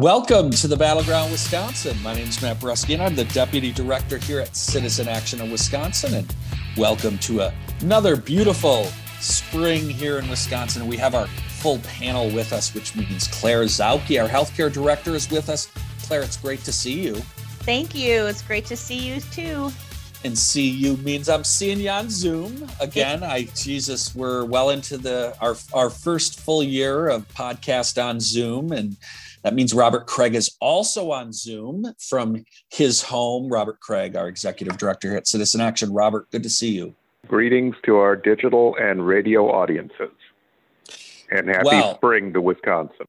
Welcome to the Battleground Wisconsin. My name is Matt Brusky, and I'm the Deputy Director here at Citizen Action of Wisconsin. And welcome to a, another beautiful spring here in Wisconsin. We have our full panel with us, which means Claire Zautke, our Healthcare Director, is with us. Claire, it's great to see you. Thank you. It's great to see you too and see you means I'm seeing you on Zoom again. I Jesus, we're well into the our our first full year of podcast on Zoom, and that means Robert Kraig is also on Zoom from his home. Robert Kraig, our executive director here at Citizen Action. Robert, good to see you. Greetings to our digital and radio audiences, and happy well, spring to Wisconsin.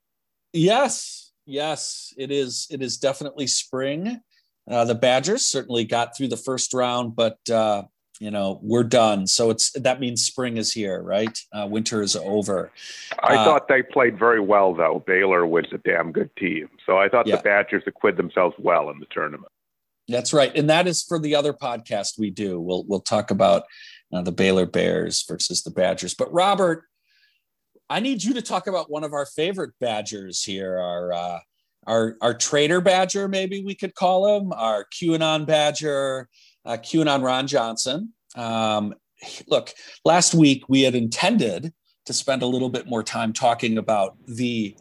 Yes, yes, it is. It is definitely spring. Uh, the Badgers certainly got through the first round, but uh, you know we're done. So it's that means spring is here, right? Uh, winter is over. I uh, thought they played very well, though. Baylor was a damn good team, so I thought yeah. the Badgers acquitted themselves well in the tournament. That's right, and that is for the other podcast we do. We'll we'll talk about uh, the Baylor Bears versus the Badgers. But Robert, I need you to talk about one of our favorite Badgers here, our uh, our our traitor badger, maybe we could call him, our QAnon badger, uh, QAnon Ron Johnson. Um, look, last week we had intended to spend a little bit more time talking about the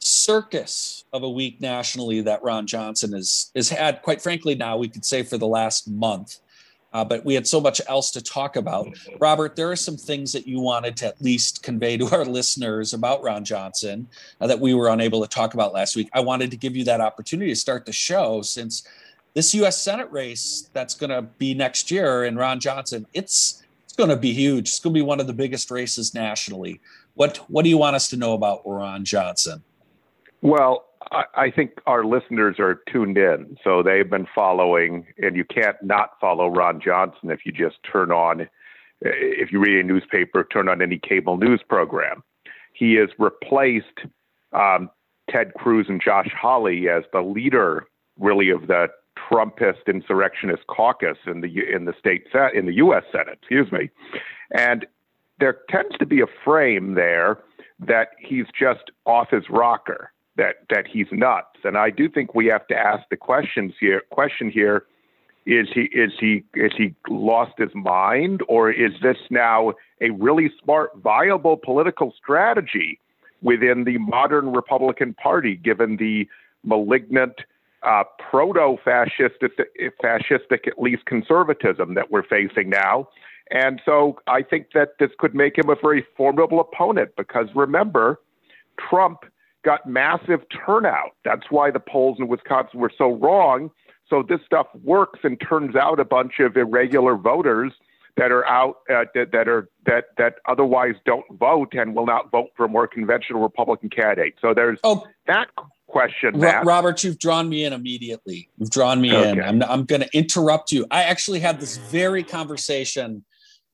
circus of a week nationally that Ron Johnson has has had. Quite frankly, now we could say for the last month. Uh, but we had so much else to talk about. Robert, there are some things that you wanted to at least convey to our listeners about Ron Johnson uh, that we were unable to talk about last week. I wanted to give you that opportunity to start the show since this U.S. Senate race that's going to be next year in Ron Johnson, it's it's going to be huge. It's going to be one of the biggest races nationally. What what do you want us to know about Ron Johnson? Well, I think our listeners are tuned in, so they've been following, and you can't not follow Ron Johnson if you just turn on, if you read a newspaper, turn on any cable news program. He has replaced um, Ted Cruz and Josh Hawley as the leader, really, of the Trumpist insurrectionist caucus in the in the state in the U.S. Senate. Excuse me, and there tends to be a frame there that he's just off his rocker that that he's nuts. And I do think we have to ask the questions here. Question here is he is he is he lost his mind, or is this now a really smart, viable political strategy within the modern Republican Party, given the malignant? Uh, proto-fascistic, fascistic, at least conservatism that we're facing now, and so I think that this could make him a very formidable opponent because remember, Trump got massive turnout. That's why the polls in Wisconsin were so wrong. So this stuff works and turns out a bunch of irregular voters that are out uh, that, that are that that otherwise don't vote and will not vote for a more conventional Republican candidate. So there's oh, that question. Robert, you've drawn me in immediately. You've drawn me okay. in. I'm I'm going to interrupt you. I actually had this very conversation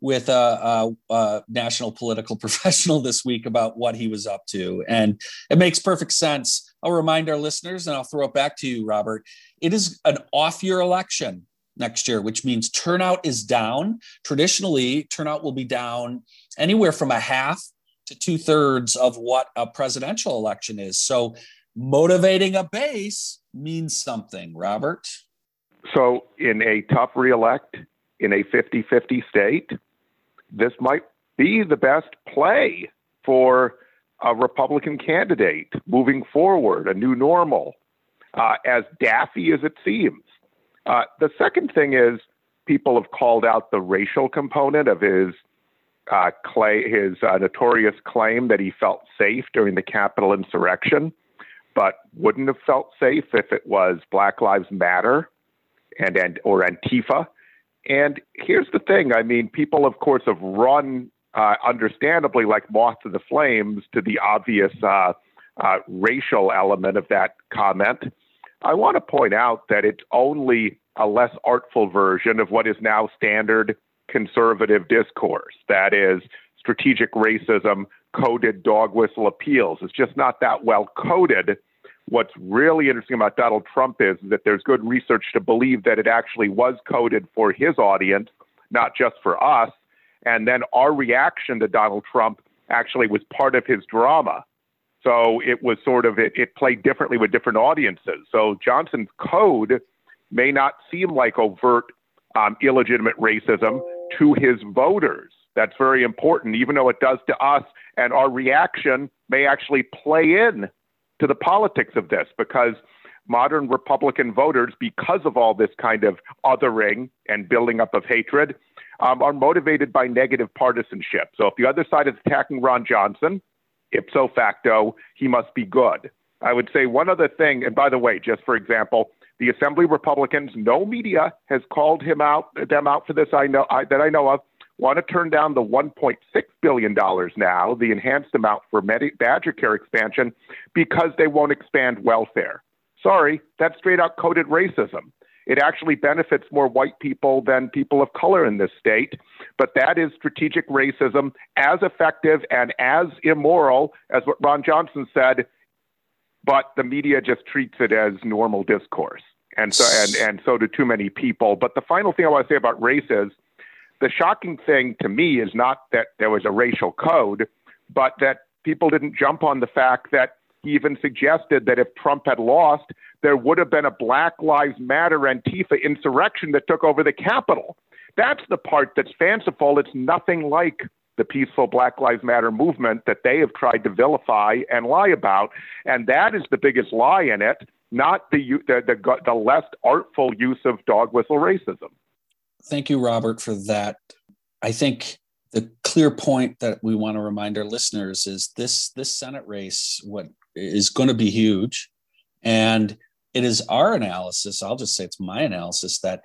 with a, a, a, national political professional this week about what he was up to. And it makes perfect sense. I'll remind our listeners and I'll throw it back to you, Robert. It is an off year election next year, which means turnout is down. Traditionally, turnout will be down anywhere from a half to two thirds of what a presidential election is. So, motivating a base means something, Robert. So, in a tough reelect in a 50 50 state, this might be the best play for a Republican candidate moving forward, a new normal, uh, as daffy as it seems. Uh, the second thing is people have called out the racial component of his uh, clay, his uh, notorious claim that he felt safe during the Capitol insurrection, but wouldn't have felt safe if it was Black Lives Matter and, and or Antifa and here's the thing I mean, people, of course, have run, uh, understandably, like moth to the flames to the obvious uh, uh, racial element of that comment. I want to point out that it's only a less artful version of what is now standard conservative discourse. That is, strategic racism, coded dog whistle appeals. It's just not that well coded What's really interesting about Donald Trump is that there's good research to believe that it actually was coded for his audience, not just for us. And then our reaction to Donald Trump actually was part of his drama. So it was sort of, it, it played differently with different audiences. So Johnson's code may not seem like overt um, illegitimate racism to his voters. That's very important, even though it does to us. And our reaction may actually play in to the politics of this because modern Republican voters, because of all this kind of othering and building up of hatred, um, are motivated by negative partisanship. So if the other side is attacking Ron Johnson, ipso facto, he must be good. I would say one other thing, and by the way, just for example, the Assembly Republicans, no media has called him out, them out for this. I know I, that I know of. Want to turn down the 1.6 billion dollars now, the enhanced amount for Medi- Badger Care expansion, because they won't expand welfare. Sorry, that's straight out coded racism. It actually benefits more white people than people of color in this state. But that is strategic racism, as effective and as immoral as what Ron Johnson said. But the media just treats it as normal discourse, and so and and so do too many people. But the final thing I want to say about race is the shocking thing to me is not that there was a racial code, but that people didn't jump on the fact that he even suggested that if Trump had lost, there would have been a Black Lives Matter Antifa insurrection that took over the Capitol. That's the part that's fanciful. It's nothing like the peaceful Black Lives Matter movement that they have tried to vilify and lie about. And that is the biggest lie in it, not the, the, the, the less artful use of dog whistle racism. Thank you, Robert, for that. I think the clear point that we want to remind our listeners is this this Senate race what is going to be huge. And it is our analysis, I'll just say it's my analysis, that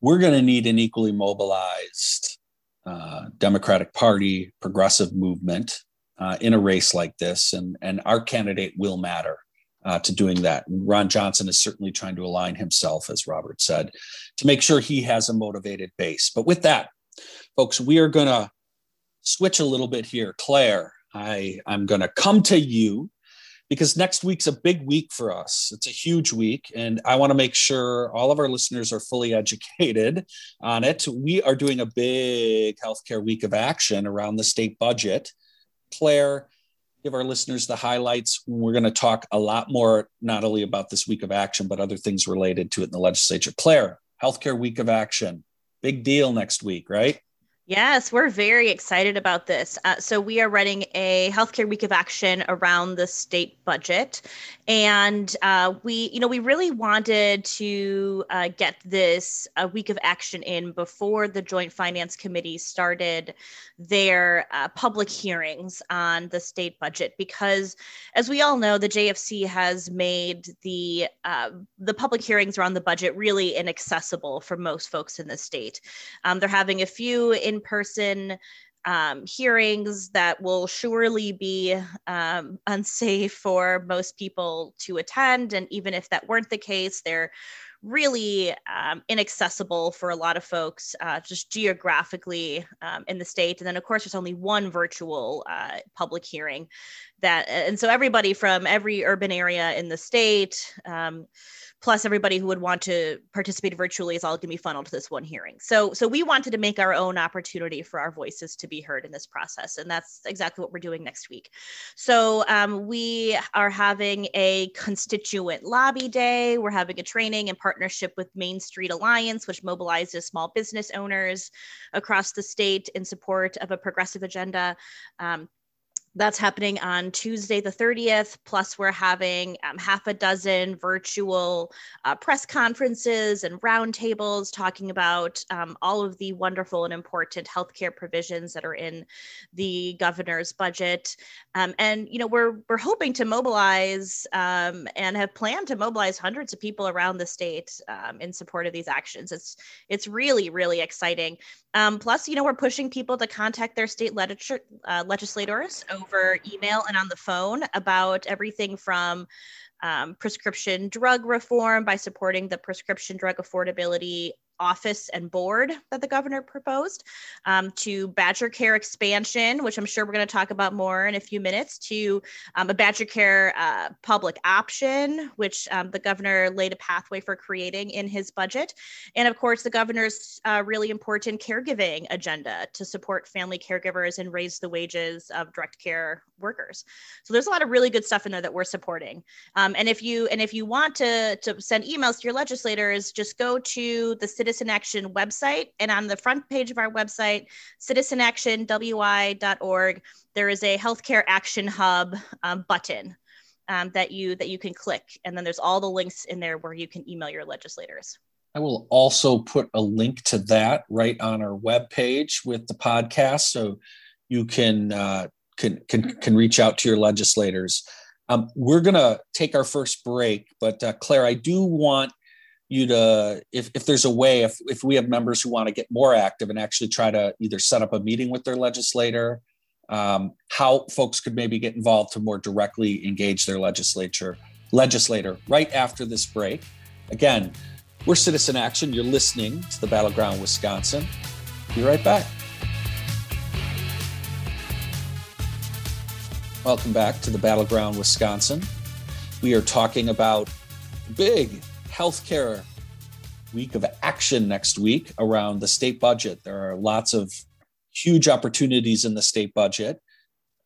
we're going to need an equally mobilized uh, Democratic Party progressive movement uh, in a race like this. And, and our candidate will matter. Uh, to doing that. Ron Johnson is certainly trying to align himself, as Robert said, to make sure he has a motivated base. But with that, folks, we are going to switch a little bit here. Claire, I, I'm going to come to you because next week's a big week for us. It's a huge week, and I want to make sure all of our listeners are fully educated on it. We are doing a big healthcare week of action around the state budget. Claire, give our listeners the highlights. We're going to talk a lot more, not only about this week of action, but other things related to it in the legislature. Claire, healthcare week of action, big deal next week, right? Yes, we're very excited about this. Uh, so, we are running a healthcare week of action around the state budget. And uh, we, you know, we really wanted to uh, get this uh, week of action in before the Joint Finance Committee started their uh, public hearings on the state budget, because as we all know, the JFC has made the uh, the public hearings around the budget really inaccessible for most folks in the state. Um, they're having a few in in-person um, hearings that will surely be um, unsafe for most people to attend. And even if that weren't the case, they're really um, inaccessible for a lot of folks uh, just geographically um, in the state. And then, of course, there's only one virtual uh, public hearing that, and so everybody from every urban area in the state um, plus everybody who would want to participate virtually is all going to be funneled to this one hearing. So, so we wanted to make our own opportunity for our voices to be heard in this process, and that's exactly what we're doing next week. So, um, we are having a constituent lobby day. We're having a training in partnership with Main Street Alliance, which mobilizes small business owners across the state in support of a progressive agenda. Um, that's happening on Tuesday, the 30th. Plus, we're having um, half a dozen virtual uh, press conferences and roundtables talking about um, all of the wonderful and important healthcare provisions that are in the governor's budget. Um, and you know, we're we're hoping to mobilize um, and have planned to mobilize hundreds of people around the state um, in support of these actions. It's it's really really exciting. Um, plus, you know, we're pushing people to contact their state uh, legislators over email and on the phone about everything from um, prescription drug reform by supporting the prescription drug affordability office and board that the governor proposed, um, to Badger Care expansion, which I'm sure we're going to talk about more in a few minutes, to um, a Badger Care uh, public option, which um, the governor laid a pathway for creating in his budget, and of course the governor's uh, really important caregiving agenda to support family caregivers and raise the wages of direct care workers. So there's a lot of really good stuff in there that we're supporting. Um, and if you and if you want to to send emails to your legislators, just go to the Citizen Action website, and on the front page of our website, citizenactionwi.org, there is a healthcare action hub um, button. Um, that you that you can click and then there's all the links in there where you can email your legislators I will also put a link to that right on our web page with the podcast, so you can uh, can, can can reach out to your legislators. Um, we're gonna take our first break, but uh, Claire, I do want you to, if if there's a way, if if we have members who want to get more active and actually try to either set up a meeting with their legislator, um, how folks could maybe get involved to more directly engage their legislature legislator right after this break. Again, we're Citizen Action. You're listening to the Battleground Wisconsin. Be right back. Welcome back to the Battleground Wisconsin. We are talking about big healthcare week of action next week around the state budget. There are lots of huge opportunities in the state budget.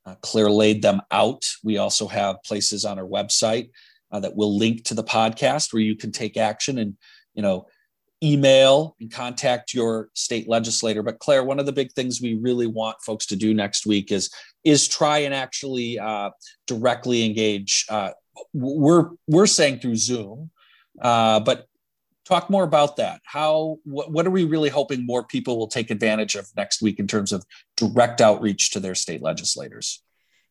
Uh, Claire laid them out. We also have places on our website uh, that will link to the podcast where you can take action and you know email and contact your state legislator but claire one of the big things we really want folks to do next week is is try and actually uh, directly engage uh, we're we're saying through zoom uh, but talk more about that. How what, what are we really hoping more people will take advantage of next week in terms of direct outreach to their state legislators?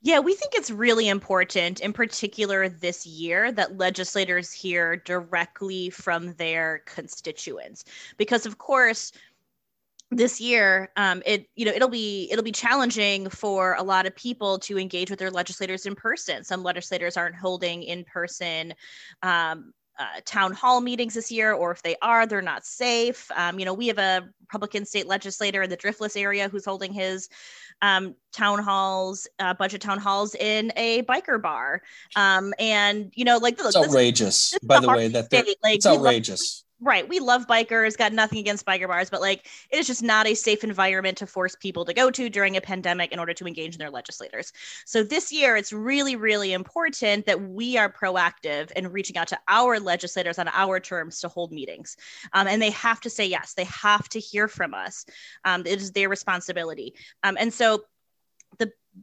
Yeah, we think it's really important, in particular this year, that legislators hear directly from their constituents. Because, of course, this year um, it you know it'll be it'll be challenging for a lot of people to engage with their legislators in person. Some legislators aren't holding in person um, uh, town hall meetings this year, or if they are, they're not safe. Um, you know, we have a Republican state legislator in the Driftless area who's holding his um, town halls, uh, budget town halls in a biker bar. Um, and you know, like look, it's outrageous. This, this by the way, that like, it's outrageous right we love bikers got nothing against biker bars but like it is just not a safe environment to force people to go to during a pandemic in order to engage in their legislators. So this year it's really really important that we are proactive in reaching out to our legislators on our terms to hold meetings. Um, and they have to say yes. They have to hear from us. Um, it is their responsibility. Um, and so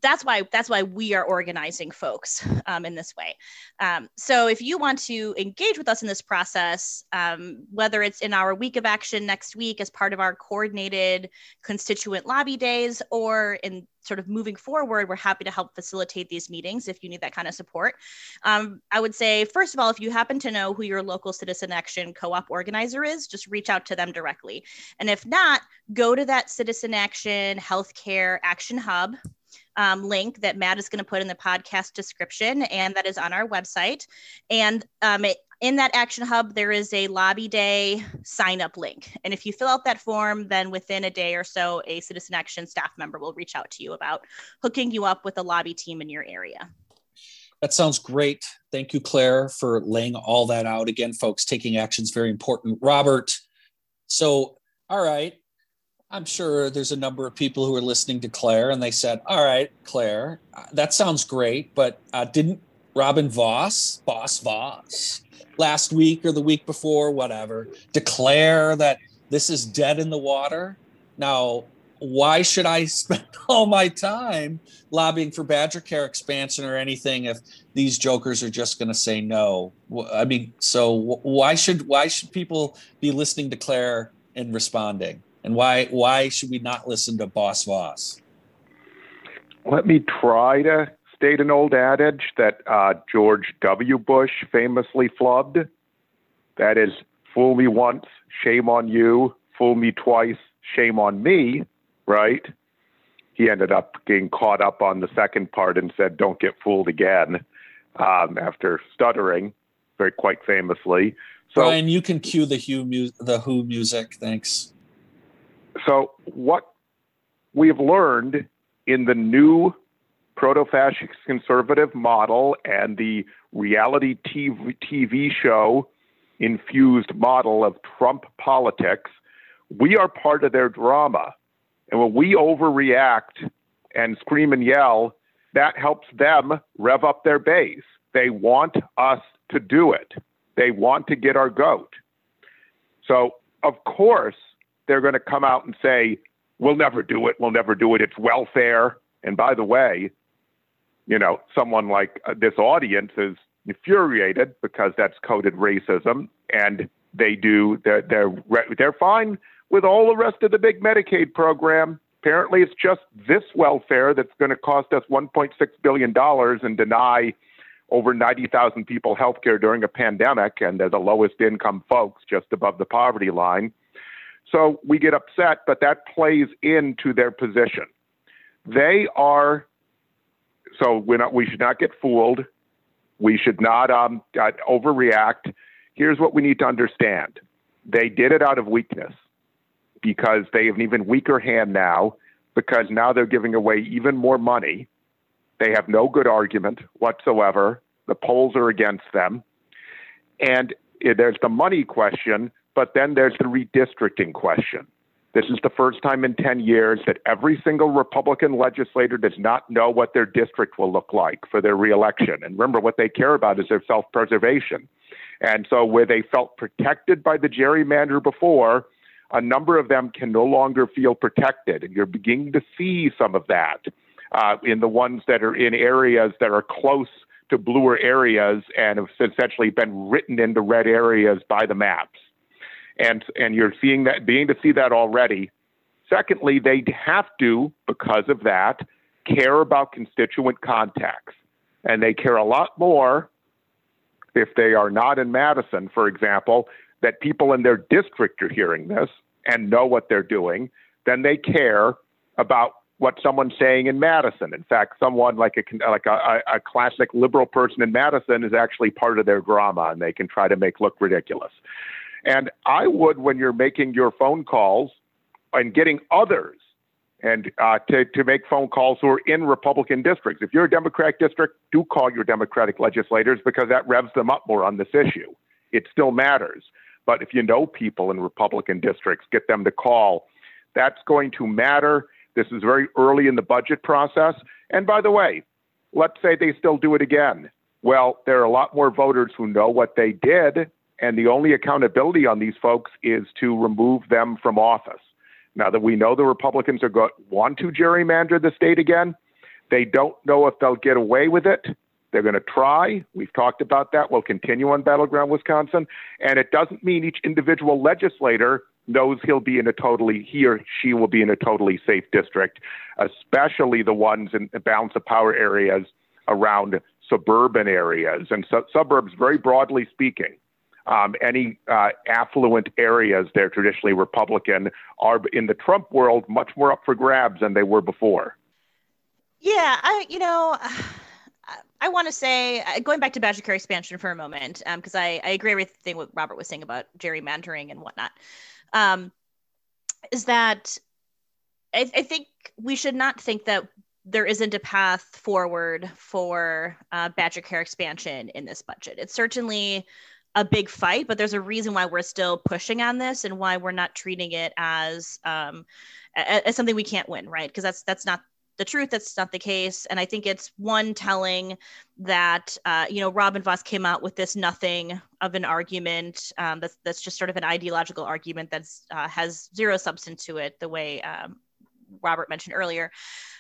that's why that's why we are organizing folks um, in this way. Um, so if you want to engage with us in this process um, whether it's in our week of action next week as part of our coordinated constituent lobby days or in sort of moving forward we're happy to help facilitate these meetings if you need that kind of support. Um, i would say first of all if you happen to know who your local citizen action co-op organizer is just reach out to them directly. And if not go to that citizen action healthcare action hub um, link that Matt is going to put in the podcast description, and that is on our website. And um, it, in that Action Hub, there is a lobby day sign up link. And if you fill out that form, then within a day or so, a Citizen Action staff member will reach out to you about hooking you up with a lobby team in your area. That sounds great. Thank you, Claire, for laying all that out. Again, folks, taking action is very important. Robert, so, all right, I'm sure there's a number of people who are listening to Claire and they said, All right, Claire, uh, that sounds great, but uh, didn't Robin Vos, Boss Vos, last week or the week before, whatever, declare that this is dead in the water? Now, why should I spend all my time lobbying for Badger Care expansion or anything if these jokers are just going to say no? I mean, so why should why should people be listening to Claire and responding? And why why should we not listen to Boss Vos? Let me try to state an old adage that uh, George W. Bush famously flubbed. That is, fool me once, shame on you. Fool me twice, shame on me. Right? He ended up getting caught up on the second part and said, "Don't get fooled again." Um, after stuttering, very quite famously. So, Brian, you can cue the Who, mu- the Who music. Thanks. So, what we have learned in the new proto fascist conservative model and the reality TV, TV show infused model of Trump politics, we are part of their drama. And when we overreact and scream and yell, that helps them rev up their base. They want us to do it. They want to get our goat. So, of course, they're going to come out and say, we'll never do it. We'll never do it. It's welfare. And by the way, you know, someone like uh, this audience is infuriated because that's coded racism, and they do they're they're they're fine with all the rest of the big Medicaid program. Apparently, it's just this welfare that's going to cost us 1.6 billion dollars and deny over 90,000 people health care during a pandemic, and they're the lowest income folks just above the poverty line. So we get upset, but that plays into their position. They are so we're not, we should not get fooled. We should not um, uh, overreact. Here's what we need to understand they did it out of weakness because they have an even weaker hand now because now they're giving away even more money. They have no good argument whatsoever. The polls are against them. And eh, there's the money question, but then there's the redistricting question. This is the first time in 10 years that every single Republican legislator does not know what their district will look like for their reelection. And remember, what they care about is their self preservation. And so, where they felt protected by the gerrymander before, a number of them can no longer feel protected. And you're beginning to see some of that uh, in the ones that are in areas that are close to bluer areas and have essentially been written into red areas by the maps and and you're seeing that being to see that already. Secondly, they have to, because of that, care about constituent contacts, and they care a lot more if they are not in Madison, for example, that people in their district are hearing this and know what they're doing, than they care about what someone's saying in Madison. In fact, someone like a like a, a classic liberal person in Madison is actually part of their drama, and they can try to make look ridiculous. And I would, when you're making your phone calls and getting others and uh, to, to make phone calls who are in Republican districts. If you're a Democratic district, do call your Democratic legislators because that revs them up more on this issue. It still matters. But if you know people in Republican districts, get them to call. That's going to matter. This is very early in the budget process. And by the way, let's say they still do it again. Well, there are a lot more voters who know what they did and the only accountability on these folks is to remove them from office. Now that we know the Republicans are going want to gerrymander the state again, they don't know if they'll get away with it. They're going to try. We've talked about that. We'll continue on Battleground Wisconsin. And it doesn't mean each individual legislator knows he'll be in a totally, he or she will be in a totally safe district, especially the ones in the balance of power areas around suburban areas and su- suburbs, very broadly speaking um, any uh, affluent areas they're traditionally Republican are in the Trump world much more up for grabs than they were before. Yeah, I you know. I want to say, uh, going back to Badger Care expansion for a moment, because um, I, I agree with everything what Robert was saying about gerrymandering and whatnot, um, is that I, I, think we should not think that there isn't a path forward for uh, Badger Care expansion in this budget. It's certainly a big fight, but there's a reason why we're still pushing on this and why we're not treating it as um, as something we can't win, right? Because that's that's not the truth. That's not the case. And I think it's one telling that uh, you know Robin Vos came out with this nothing of an argument um, that's that's just sort of an ideological argument that's uh, has zero substance to it, the way um, Robert mentioned earlier.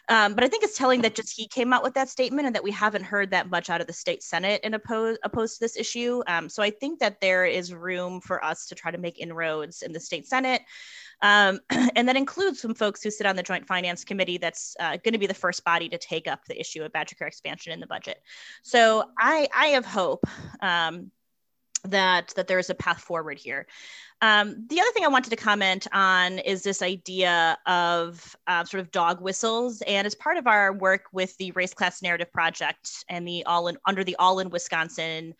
Um, but I think it's telling that just he came out with that statement and that we haven't heard that much out of the state Senate in oppose, opposed to this issue. Um, so I think that there is room for us to try to make inroads in the state Senate. Um, and that includes some folks who sit on the Joint Finance Committee that's uh, going to be the first body to take up the issue of Badger Care expansion in the budget. So I, I have hope um, that that there is a path forward here. Um, the other thing I wanted to comment on is this idea of uh, sort of dog whistles, and as part of our work with the Race Class Narrative Project and the All in under the All in Wisconsin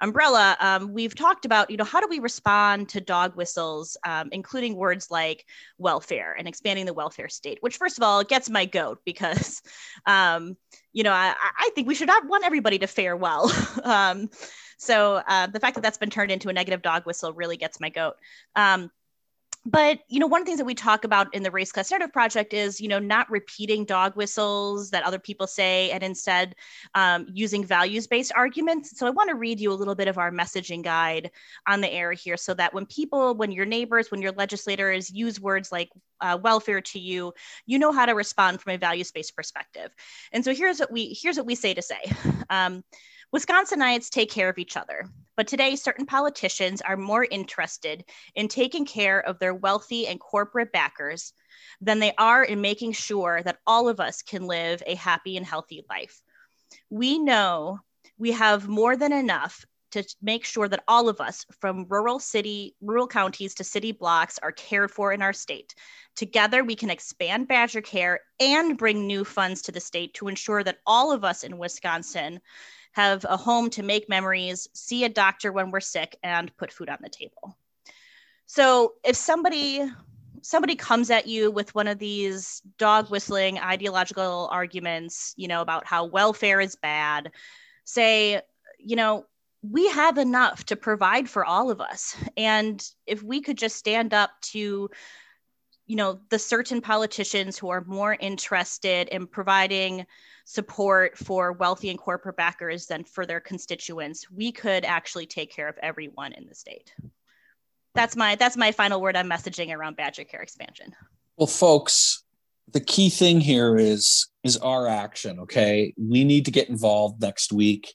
umbrella, um, we've talked about you know how do we respond to dog whistles, um, including words like welfare and expanding the welfare state. Which, first of all, gets my goat because um, you know I, I, think we should not want everybody to fare well. So uh, the fact that that's been turned into a negative dog whistle really gets my goat. Um, but you know one of the things that we talk about in the race class narrative project is you know not repeating dog whistles that other people say and instead um, using values based arguments. So i want to read you a little bit of our messaging guide on the air here so that when people when your neighbors when your legislators use words like uh, welfare to you you know how to respond from a values based perspective. And so here's what we here's what we say to say. Um, Wisconsinites take care of each other, but today certain politicians are more interested in taking care of their wealthy and corporate backers than they are in making sure that all of us can live a happy and healthy life. We know we have more than enough to make sure that all of us from rural city rural counties to city blocks are cared for in our state together we can expand badger care and bring new funds to the state to ensure that all of us in wisconsin have a home to make memories, see a doctor when we're sick, and put food on the table. So if somebody somebody comes at you with one of these dog whistling ideological arguments, you know, about how welfare is bad, say, you know, we have enough to provide for all of us. And if we could just stand up to you know the certain politicians who are more interested in providing support for wealthy and corporate backers than for their constituents, we could actually take care of everyone in the state. That's my that's my final word on messaging around Badger Care expansion. Well, folks, the key thing here is is our action. Okay, we need to get involved next week.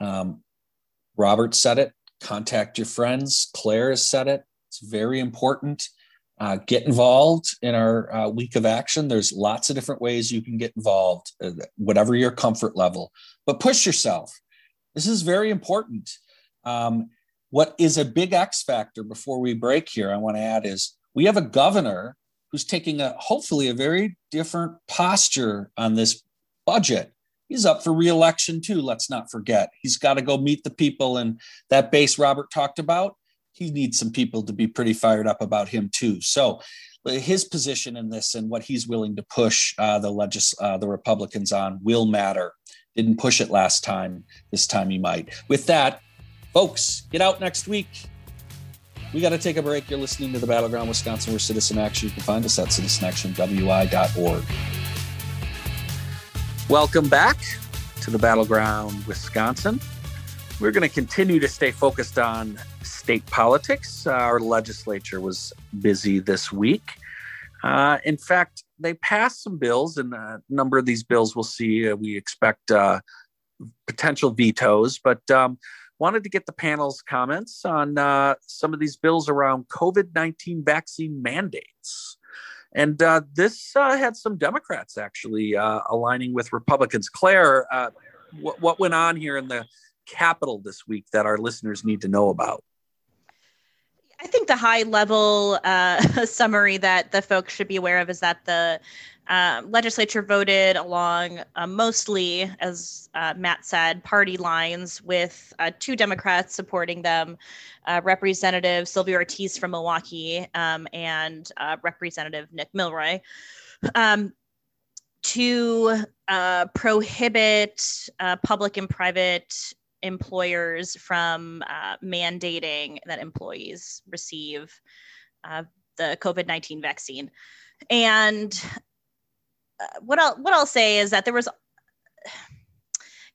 Um, Robert said it. Contact your friends. Claire has said it. It's very important uh, get involved in our uh, week of action. There's lots of different ways you can get involved, uh, whatever your comfort level, but push yourself. This is very important. Um, what is a big X factor before we break here, I want to add is we have a governor who's taking a hopefully a very different posture on this budget. He's up for reelection too, let's not forget. He's got to go meet the people and that base Robert talked about he needs some people to be pretty fired up about him too. So his position in this and what he's willing to push uh, the legis- uh, the Republicans on will matter. Didn't push it last time. This time he might. With that, folks, get out next week. We got to take a break. You're listening to the Battleground Wisconsin, where Citizen Action. You can find us at citizenactionwi.org. Welcome back to the Battleground Wisconsin. We're going to continue to stay focused on state politics. Uh, our legislature was busy this week. Uh, in fact, they passed some bills, and a number of these bills we'll see. Uh, we expect uh, potential vetoes, but um, wanted to get the panel's comments on uh, some of these bills around COVID 19 vaccine mandates. And uh, this had some Democrats actually aligning with Republicans. Claire, what went on here in the Capitol this week that our listeners need to know about? I think the high level uh, summary that the folks should be aware of is that the uh, legislature voted along uh, mostly, as uh, Matt said, party lines with uh, two Democrats supporting them, uh, Representative Sylvia Ortiz from Milwaukee um, and Representative Nick Milroy. Um, to prohibit public and private employers from uh, mandating that employees receive uh, the COVID 19 vaccine. And uh, what I'll what I'll say is that there was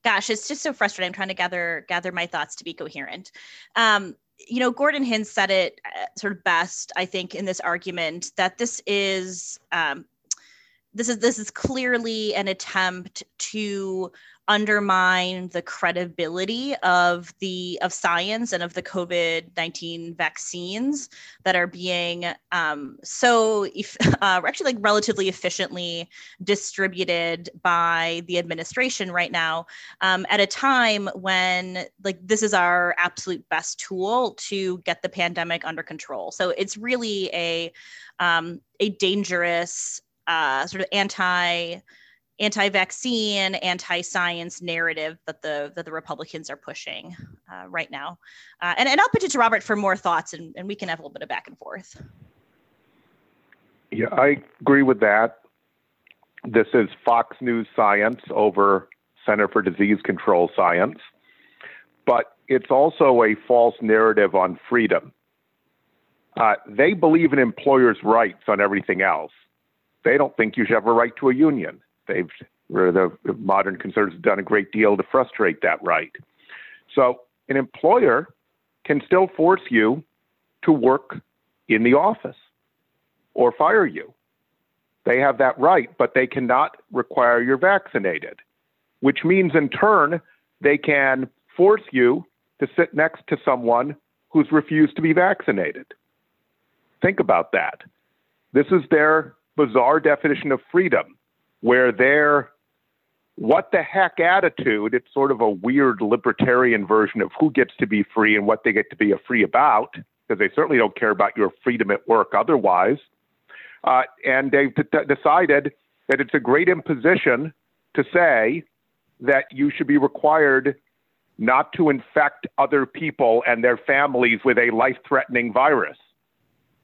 gosh it's just so frustrating i'm trying to gather gather my thoughts to be coherent um, you know gordon hintz said it uh, sort of best i think in this argument that this is um, this is this is clearly an attempt to undermine the credibility of the of science and of the covid-19 vaccines that are being um, so if, uh, actually like relatively efficiently distributed by the administration right now um, at a time when like this is our absolute best tool to get the pandemic under control. So it's really a um, a dangerous uh, sort of anti anti-vaccine, anti-science narrative that the that the Republicans are pushing uh, right now. Uh, and, and I'll pitch it to Robert for more thoughts, and, and we can have a little bit of back and forth. Yeah, I agree with that. This is Fox News science over Center for Disease Control science, but it's also a false narrative on freedom. Uh, they believe in employers' rights on everything else. They don't think you should have a right to a union. They've the modern conservatives have done a great deal to frustrate that right. So an employer can still force you to work in the office or fire you. They have that right, but they cannot require you're vaccinated, which means in turn, they can force you to sit next to someone who's refused to be vaccinated. Think about that. This is their bizarre definition of freedom where their what the heck attitude, it's sort of a weird libertarian version of who gets to be free and what they get to be free about, because they certainly don't care about your freedom at work otherwise. Uh, and they've d- decided that it's a great imposition to say that you should be required not to infect other people and their families with a life threatening virus.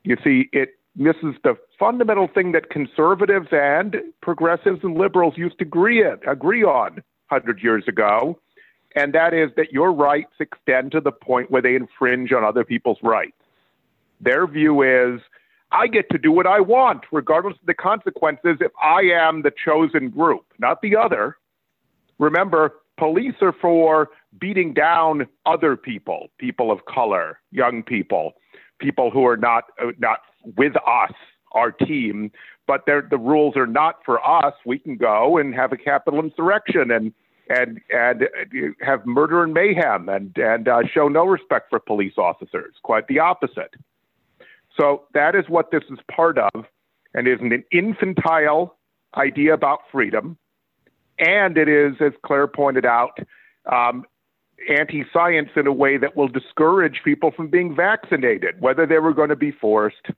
You see, it misses the fundamental thing that conservatives and progressives and liberals used to agree, agree on 100 years ago, and that is that your rights extend to the point where they infringe on other people's rights. Their view is I get to do what I want, regardless of the consequences, if I am the chosen group, not the other. Remember, police are for beating down other people, people of color, young people, people who are not uh, not with us, our team, but the rules are not for us. We can go and have a capital insurrection and and and have murder and mayhem and and uh, show no respect for police officers. Quite the opposite. So that is what this is part of, and is an infantile idea about freedom, and it is, as Claire pointed out, um, anti-science in a way that will discourage people from being vaccinated, whether they were going to be forced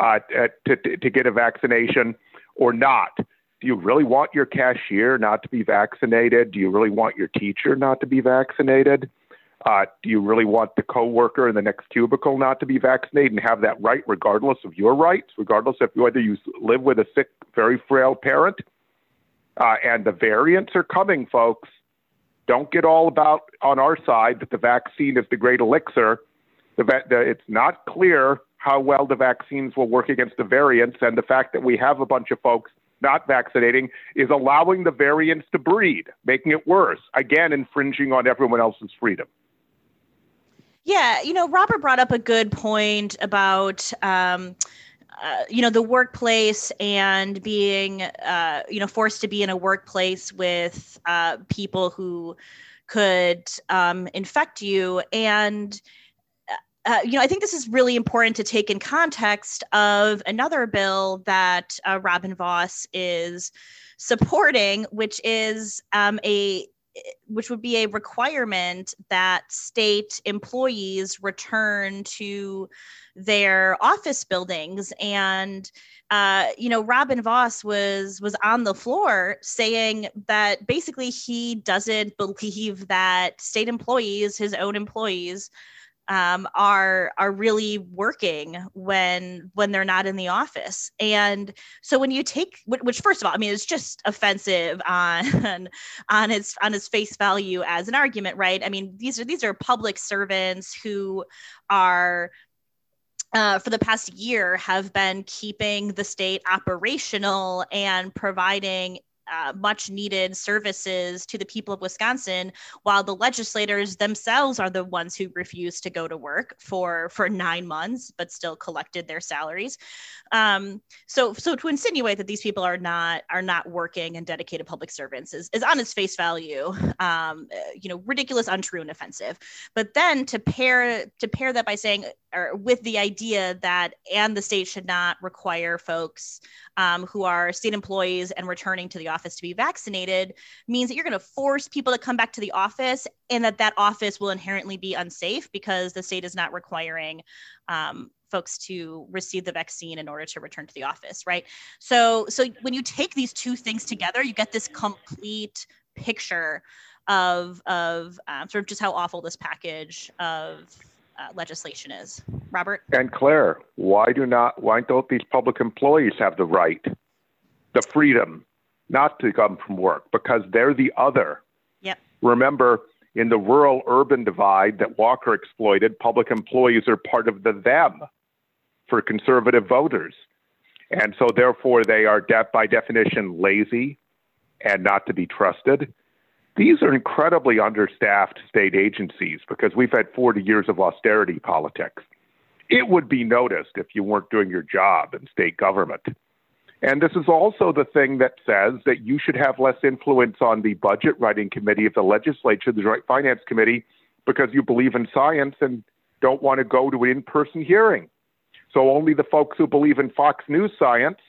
uh, to, to get a vaccination or not. Do you really want your cashier not to be vaccinated? Do you really want your teacher not to be vaccinated? Uh, do you really want the coworker in the next cubicle not to be vaccinated and have that right, regardless of your rights, regardless of whether you live with a sick, very frail parent? Uh, and the variants are coming, folks. Don't get all about on our side that the vaccine is the great elixir. The, the, it's not clear how well the vaccines will work against the variants. And the fact that we have a bunch of folks not vaccinating is allowing the variants to breed, making it worse, again, infringing on everyone else's freedom. Yeah, you know, Robert brought up a good point about. Um, uh, you know the workplace and being uh, you know forced to be in a workplace with uh, people who could um, infect you and uh, you know, I think this is really important to take in context of another bill that uh, Robin Vos is supporting, which is um, a which would be a requirement that state employees return to their office buildings. And uh, you know robin vos was was on the floor saying that basically he doesn't believe that state employees his own employees um, are are really working when when they're not in the office. And so when you take which first of all i mean it's just offensive on on its on its face value as an argument right? I mean these are these are public servants who are uh, for the past year have been keeping the state operational and providing uh, much needed services to the people of Wisconsin, while the legislators themselves are the ones who refused to go to work for for nine months, but still collected their salaries. Um, so so to insinuate that these people are not are not working and dedicated public servants is, is on its face value, um, you know, ridiculous, untrue, and offensive. But then to pair to pair that by saying or with the idea that and the state should not require folks um, who are state employees and returning to the office to be vaccinated means that you're going to force people to come back to the office and that that office will inherently be unsafe because the state is not requiring um, folks to receive the vaccine in order to return to the office right? So so when you take these two things together you get this complete picture of of um, sort of just how awful this package of uh, legislation is. Robert and Claire, why do not why don't these public employees have the right, the freedom, not to come from work because they're the other. Yep. Remember, in the rural urban divide that Walker exploited, public employees are part of the them for conservative voters. And so, therefore, they are de- by definition lazy and not to be trusted. These are incredibly understaffed state agencies because we've had 40 years of austerity politics. It would be noticed if you weren't doing your job in state government. And this is also the thing that says that you should have less influence on the budget writing committee of the legislature, the Joint Finance Committee, because you believe in science and don't want to go to an in person hearing. So only the folks who believe in Fox News science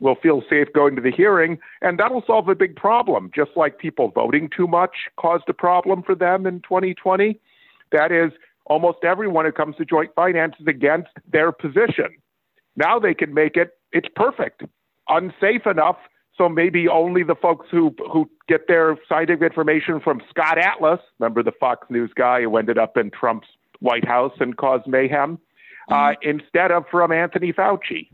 will feel safe going to the hearing, and that'll solve a big problem. Just like people voting too much caused a problem for them in 2020. That is, almost everyone who comes to joint finance is against their position. Now they can make it, it's perfect, unsafe enough. So maybe only the folks who who get their scientific information from Scott Atlas, remember the Fox News guy who ended up in Trump's White House and caused mayhem, mm-hmm. uh, instead of from Anthony Fauci.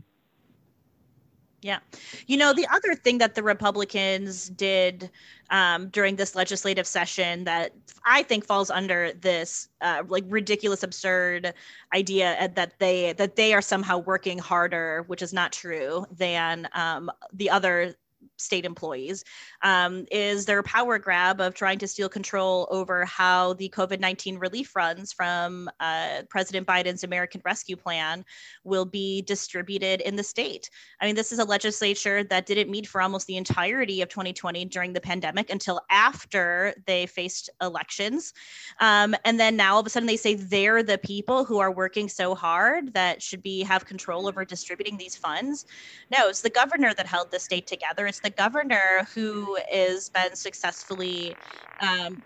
Yeah. You know, the other thing that the Republicans did um, during this legislative session that I think falls under this uh, like ridiculous, absurd idea uh, that they that they are somehow working harder, which is not true, than um, the other state employees um, is their power grab of trying to steal control over how the COVID 19 relief funds from uh, President Biden's American Rescue Plan will be distributed in the state. I mean, this is a legislature that didn't meet for almost the entirety of 2020 during the pandemic until after they faced elections. Um, and then now all of a sudden they say they're the people who are working so hard that should be have control over distributing these funds. No, it's the governor that held the state together. It's the governor who has been successfully um,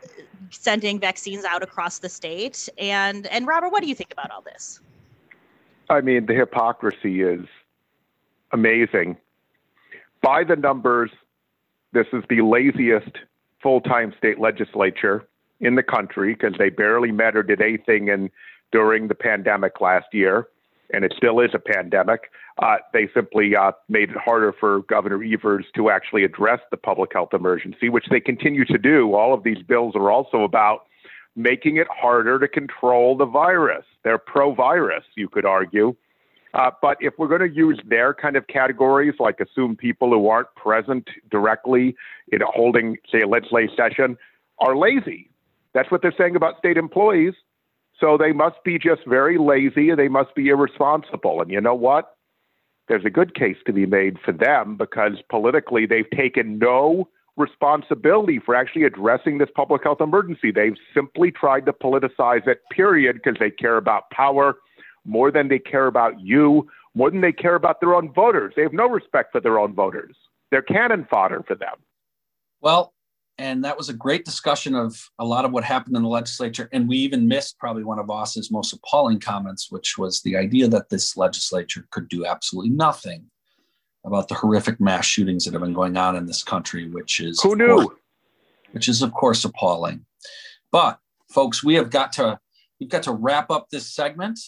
sending vaccines out across the state. And and Robert, what do you think about all this? I mean, the hypocrisy is amazing. By the numbers, this is the laziest full-time state legislature in the country because they barely met or did anything in during the pandemic last year and it still is a pandemic, uh, they simply uh, made it harder for Governor Evers to actually address the public health emergency, which they continue to do. All of these bills are also about making it harder to control the virus. They're pro virus, you could argue. Uh, but if we're going to use their kind of categories, like assume people who aren't present directly in holding, say, a legislative session are lazy. That's what they're saying about state employees. So they must be just very lazy and they must be irresponsible. And you know what? There's a good case to be made for them because politically they've taken no responsibility for actually addressing this public health emergency. They've simply tried to politicize it, period, because they care about power more than they care about you, more than they care about their own voters. They have no respect for their own voters. They're cannon fodder for them. Well, and that was a great discussion of a lot of what happened in the legislature. And we even missed probably one of Vos's most appalling comments, which was the idea that this legislature could do absolutely nothing about the horrific mass shootings that have been going on in this country, which is who knew, course, which is of course appalling. But folks, we have got to we've got to wrap up this segment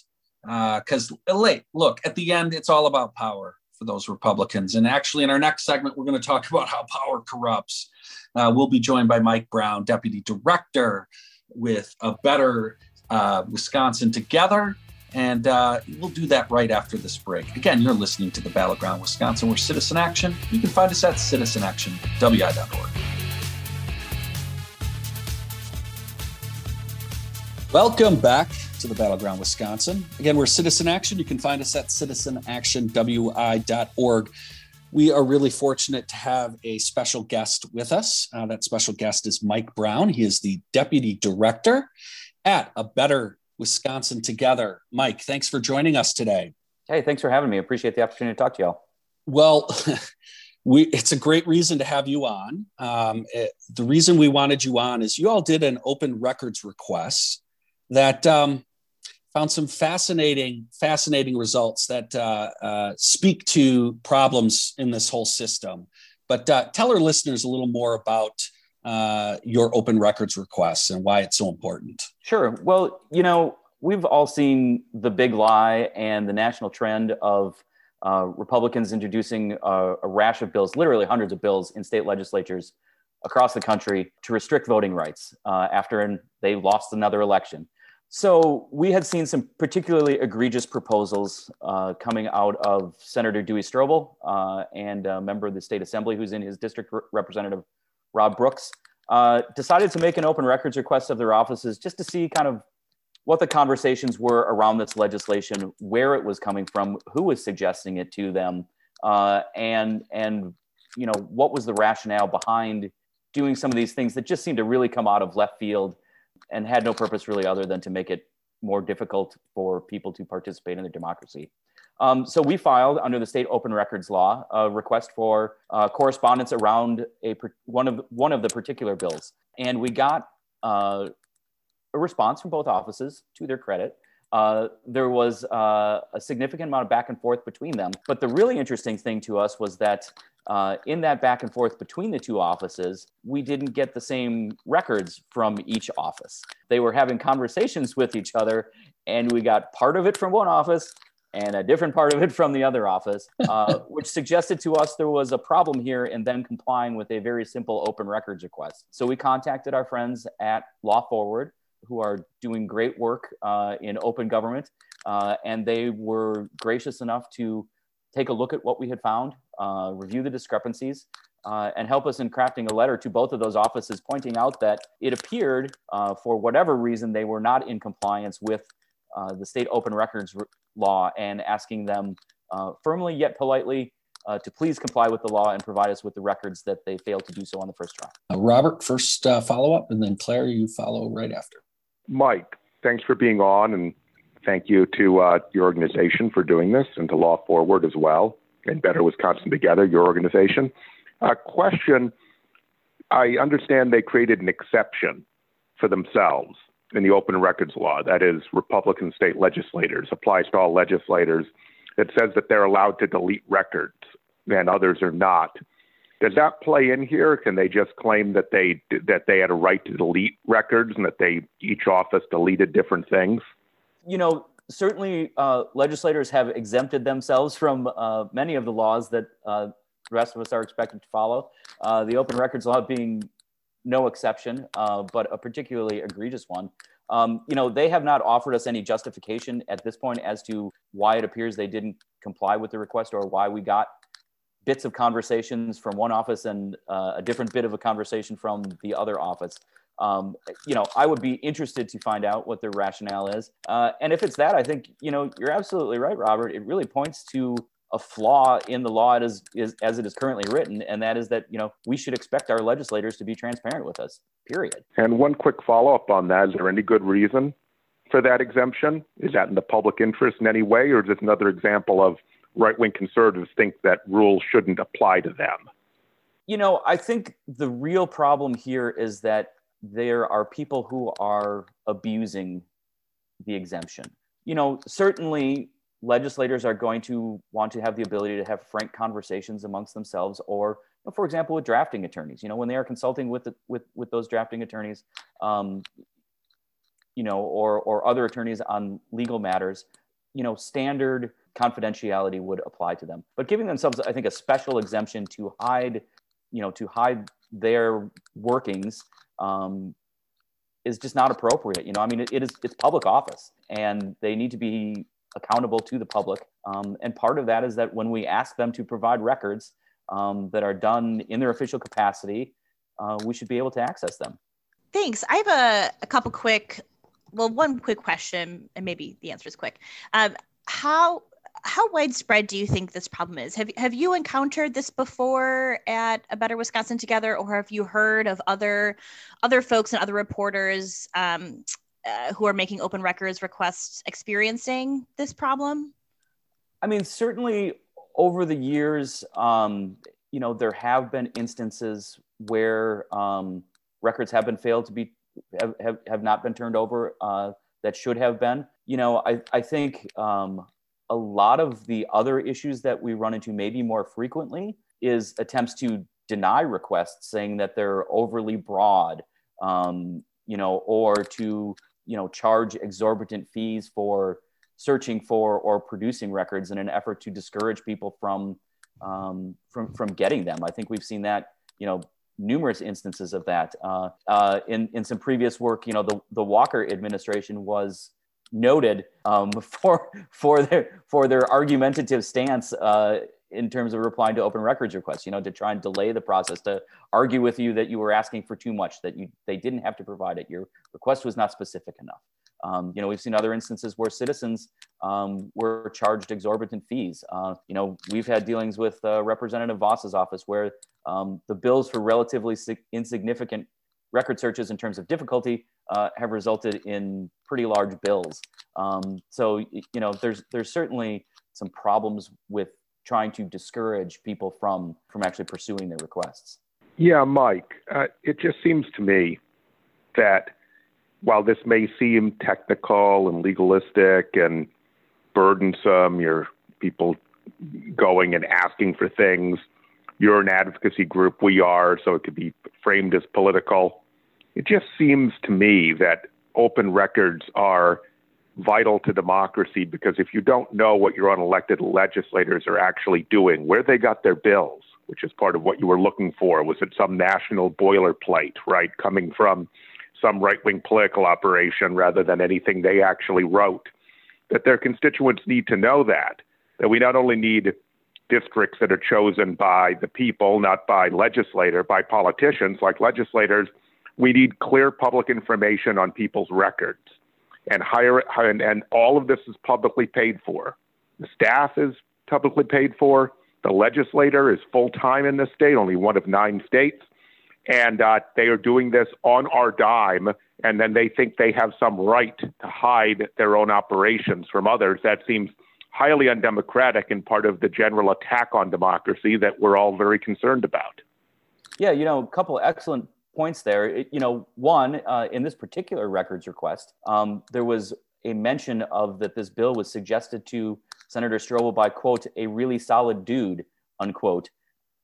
because uh, late. Look, at the end, it's all about power for those Republicans. And actually, in our next segment, we're going to talk about how power corrupts. Uh, we'll be joined by Mike Brown, Deputy Director with a Better uh, Wisconsin Together. and uh, we'll do that right after this break. Again, you're listening to the Battleground Wisconsin. We're Citizen Action. You can find us at citizenactionwi.org. Welcome back to the Battleground Wisconsin. Again, we're Citizen Action. You can find us at citizenactionwi.org. We are really fortunate to have a special guest with us. Uh, that special guest is Mike Brown. He is the Deputy Director at A Better Wisconsin Together. Mike, thanks for joining us today. Hey, thanks for having me. Appreciate the opportunity to talk to y'all. Well, we, it's a great reason to have you on. Um, it, the reason we wanted you on is you all did an open records request that um, found some fascinating, fascinating results that uh, uh, speak to problems in this whole system. But uh, tell our listeners a little more about uh, your open records requests and why it's so important. Sure. Well, you know, we've all seen the big lie and the national trend of uh, Republicans introducing a, a rash of bills, literally hundreds of bills in state legislatures across the country to restrict voting rights uh, after they lost another election. So we had seen some particularly egregious proposals uh, coming out of Senator Duey Stroebel uh, and a member of the state assembly who's in his district representative, Rob Brooks, uh, decided to make an open records request of their offices just to see kind of what the conversations were around this legislation, where it was coming from, who was suggesting it to them, uh, and and you know what was the rationale behind doing some of these things that just seemed to really come out of left field and had no purpose really other than to make it more difficult for people to participate in their democracy. Um, so we filed under the state open records law a request for uh, correspondence around a one of one of the particular bills, and we got uh, a response from both offices. To their credit, uh, there was uh, a significant amount of back and forth between them. But the really interesting thing to us was that uh, in that back and forth between the two offices, we didn't get the same records from each office. They were having conversations with each other, and we got part of it from one office and a different part of it from the other office, uh, which suggested to us there was a problem here in then complying with a very simple open records request. So we contacted our friends at Law Forward who are doing great work uh, in open government. Uh, and they were gracious enough to take a look at what we had found, uh, review the discrepancies, uh, and help us in crafting a letter to both of those offices pointing out that it appeared, uh, for whatever reason, they were not in compliance with uh, the state open records law and asking them firmly yet politely uh, to please comply with the law and provide us with the records that they failed to do so on the first try. Uh, Robert, first uh, follow up, and then Claire, you follow right after. Mike, thanks for being on, and thank you to uh, your organization for doing this, and to Law Forward as well, and Better Wisconsin Together, your organization. Uh, question I understand they created an exception for themselves in the open records law. That is, Republican state legislators, applies to all legislators. It says that they're allowed to delete records and others are not. Does that play in here? Can they just claim that they that they had a right to delete records and that they each office deleted different things? You know, certainly uh, legislators have exempted themselves from uh, many of the laws that uh, the rest of us are expected to follow. Uh, the open records law being no exception, uh, but a particularly egregious one. Um, you know, they have not offered us any justification at this point as to why it appears they didn't comply with the request or why we got bits of conversations from one office and uh, a different bit of a conversation from the other office. Um, you know, I would be interested to find out what their rationale is. Uh, and if it's that, I think, you know, you're absolutely right, Robert. It really points to a flaw in the law as, is, as it is currently written, and that is that, you know, we should expect our legislators to be transparent with us, period. And one quick follow up on that is there any good reason for that exemption? Is that in the public interest in any way, or is it another example of right wing conservatives think that rules shouldn't apply to them? You know, I think the real problem here is that there are people who are abusing the exemption. You know, certainly legislators are going to want to have the ability to have frank conversations amongst themselves or you know, for example with drafting attorneys you know when they are consulting with the, with with those drafting attorneys um, you know or or other attorneys on legal matters you know standard confidentiality would apply to them. But giving themselves, I think, a special exemption to hide, you know, to hide their workings um, is just not appropriate. You know, I mean, it, it is it's public office, and they need to be accountable to the public. Um, and part of that is that when we ask them to provide records um, that are done in their official capacity, uh, we should be able to access them. Thanks. I have a, a couple quick, well, one quick question, and maybe the answer is quick. Um, how how widespread do you think this problem is? Have have you encountered this before at a Better Wisconsin Together, or have you heard of other other folks and other reporters um, uh, who are making open records requests experiencing this problem? I mean, certainly over the years, um, you know, there have been instances where um, records have been failed to be have, have, have not been turned over uh, that should have been. You know, I, I think um, a lot of the other issues that we run into maybe more frequently is attempts to deny requests saying that they're overly broad, um, you know, or to, you know, charge exorbitant fees for searching for or producing records in an effort to discourage people from um, from from getting them. I think we've seen that you know numerous instances of that. Uh, uh, in in some previous work, you know, the the Walker administration was noted um, for for their for their argumentative stance uh, in terms of replying to open records requests. You know, to try and delay the process, to argue with you that you were asking for too much, that you they didn't have to provide it. Your request was not specific enough. Um, you know, we've seen other instances where citizens um, were charged exorbitant fees. Uh, you know, we've had dealings with uh, Representative Vos's office where um, the bills for relatively insignificant record searches in terms of difficulty uh, have resulted in pretty large bills. Um, so, you know, there's there's certainly some problems with trying to discourage people from from actually pursuing their requests. Yeah, Mike, uh, it just seems to me that while this may seem technical and legalistic and burdensome, you're people going and asking for things. You're an advocacy group, we are, so it could be framed as political. It just seems to me that open records are vital to democracy because if you don't know what your unelected legislators are actually doing, where they got their bills, which is part of what you were looking for, was it some national boilerplate, right, coming from some right wing political operation rather than anything they actually wrote. That their constituents need to know that, that we not only need districts that are chosen by the people, not by legislator, by politicians like legislators, we need clear public information on people's records. And hire and, and all of this is publicly paid for. The staff is publicly paid for. The legislator is full time in the state, only one of nine states and uh, they are doing this on our dime, and then they think they have some right to hide their own operations from others. That seems highly undemocratic and part of the general attack on democracy that we're all very concerned about. Yeah, you know, a couple excellent points there. It, you know, one uh, in this particular records request, um, there was a mention of that this bill was suggested to Senator Stroebel by quote a really solid dude unquote,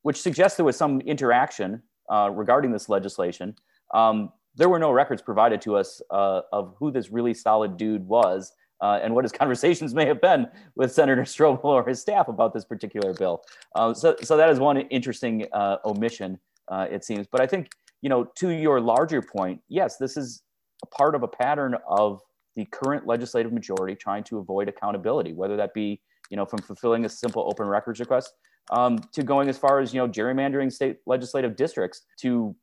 which suggests there was some interaction uh, regarding this legislation, um, there were no records provided to us uh, of who this really solid dude was uh, and what his conversations may have been with Senator Stroebel or his staff about this particular bill. Uh, so, so that is one interesting uh, omission, uh, it seems. But I think, you know, to your larger point, yes, this is a part of a pattern of the current legislative majority trying to avoid accountability, whether that be, you know, from fulfilling a simple open records request um, to going as far as you know gerrymandering state legislative districts to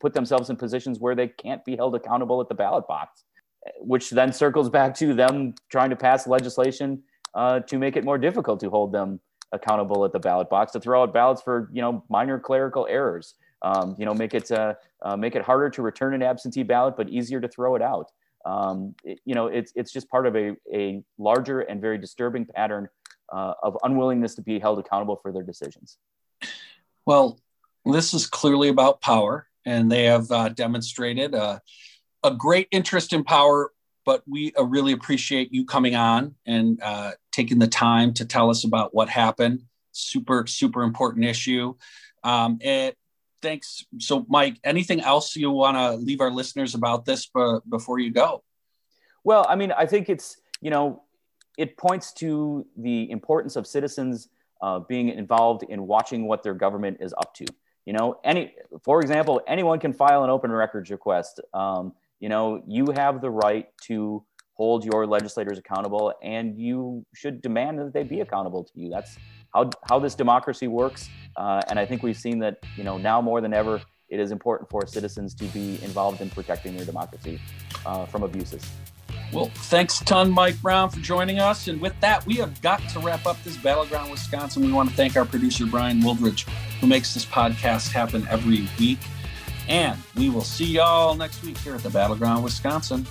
put themselves in positions where they can't be held accountable at the ballot box, which then circles back to them trying to pass legislation uh, to make it more difficult to hold them accountable at the ballot box to throw out ballots for you know minor clerical errors. Um, you know, make it uh, uh, make it harder to return an absentee ballot, but easier to throw it out. Um, it, you know, it's it's just part of a, a larger and very disturbing pattern uh, of unwillingness to be held accountable for their decisions. Well, this is clearly about power, and they have uh, demonstrated a, a, great interest in power. But we uh, really appreciate you coming on and uh, taking the time to tell us about what happened. Super, super important issue. Um, and thanks. So, Mike, anything else you want to leave our listeners about this b- before you go? Well, I mean, I think it's you know it points to the importance of citizens uh, being involved in watching what their government is up to. You know, any, for example, anyone can file an open records request. Um, you know, you have the right to hold your legislators accountable and you should demand that they be accountable to you. That's how, how this democracy works. Uh, and I think we've seen that, you know, now more than ever, it is important for citizens to be involved in protecting their democracy uh, from abuses. Well, thanks a ton, Mike Brown, for joining us. And with that, we have got to wrap up this Battleground Wisconsin. We want to thank our producer, Brian Wildridge, who makes this podcast happen every week. And we will see y'all next week here at the Battleground Wisconsin.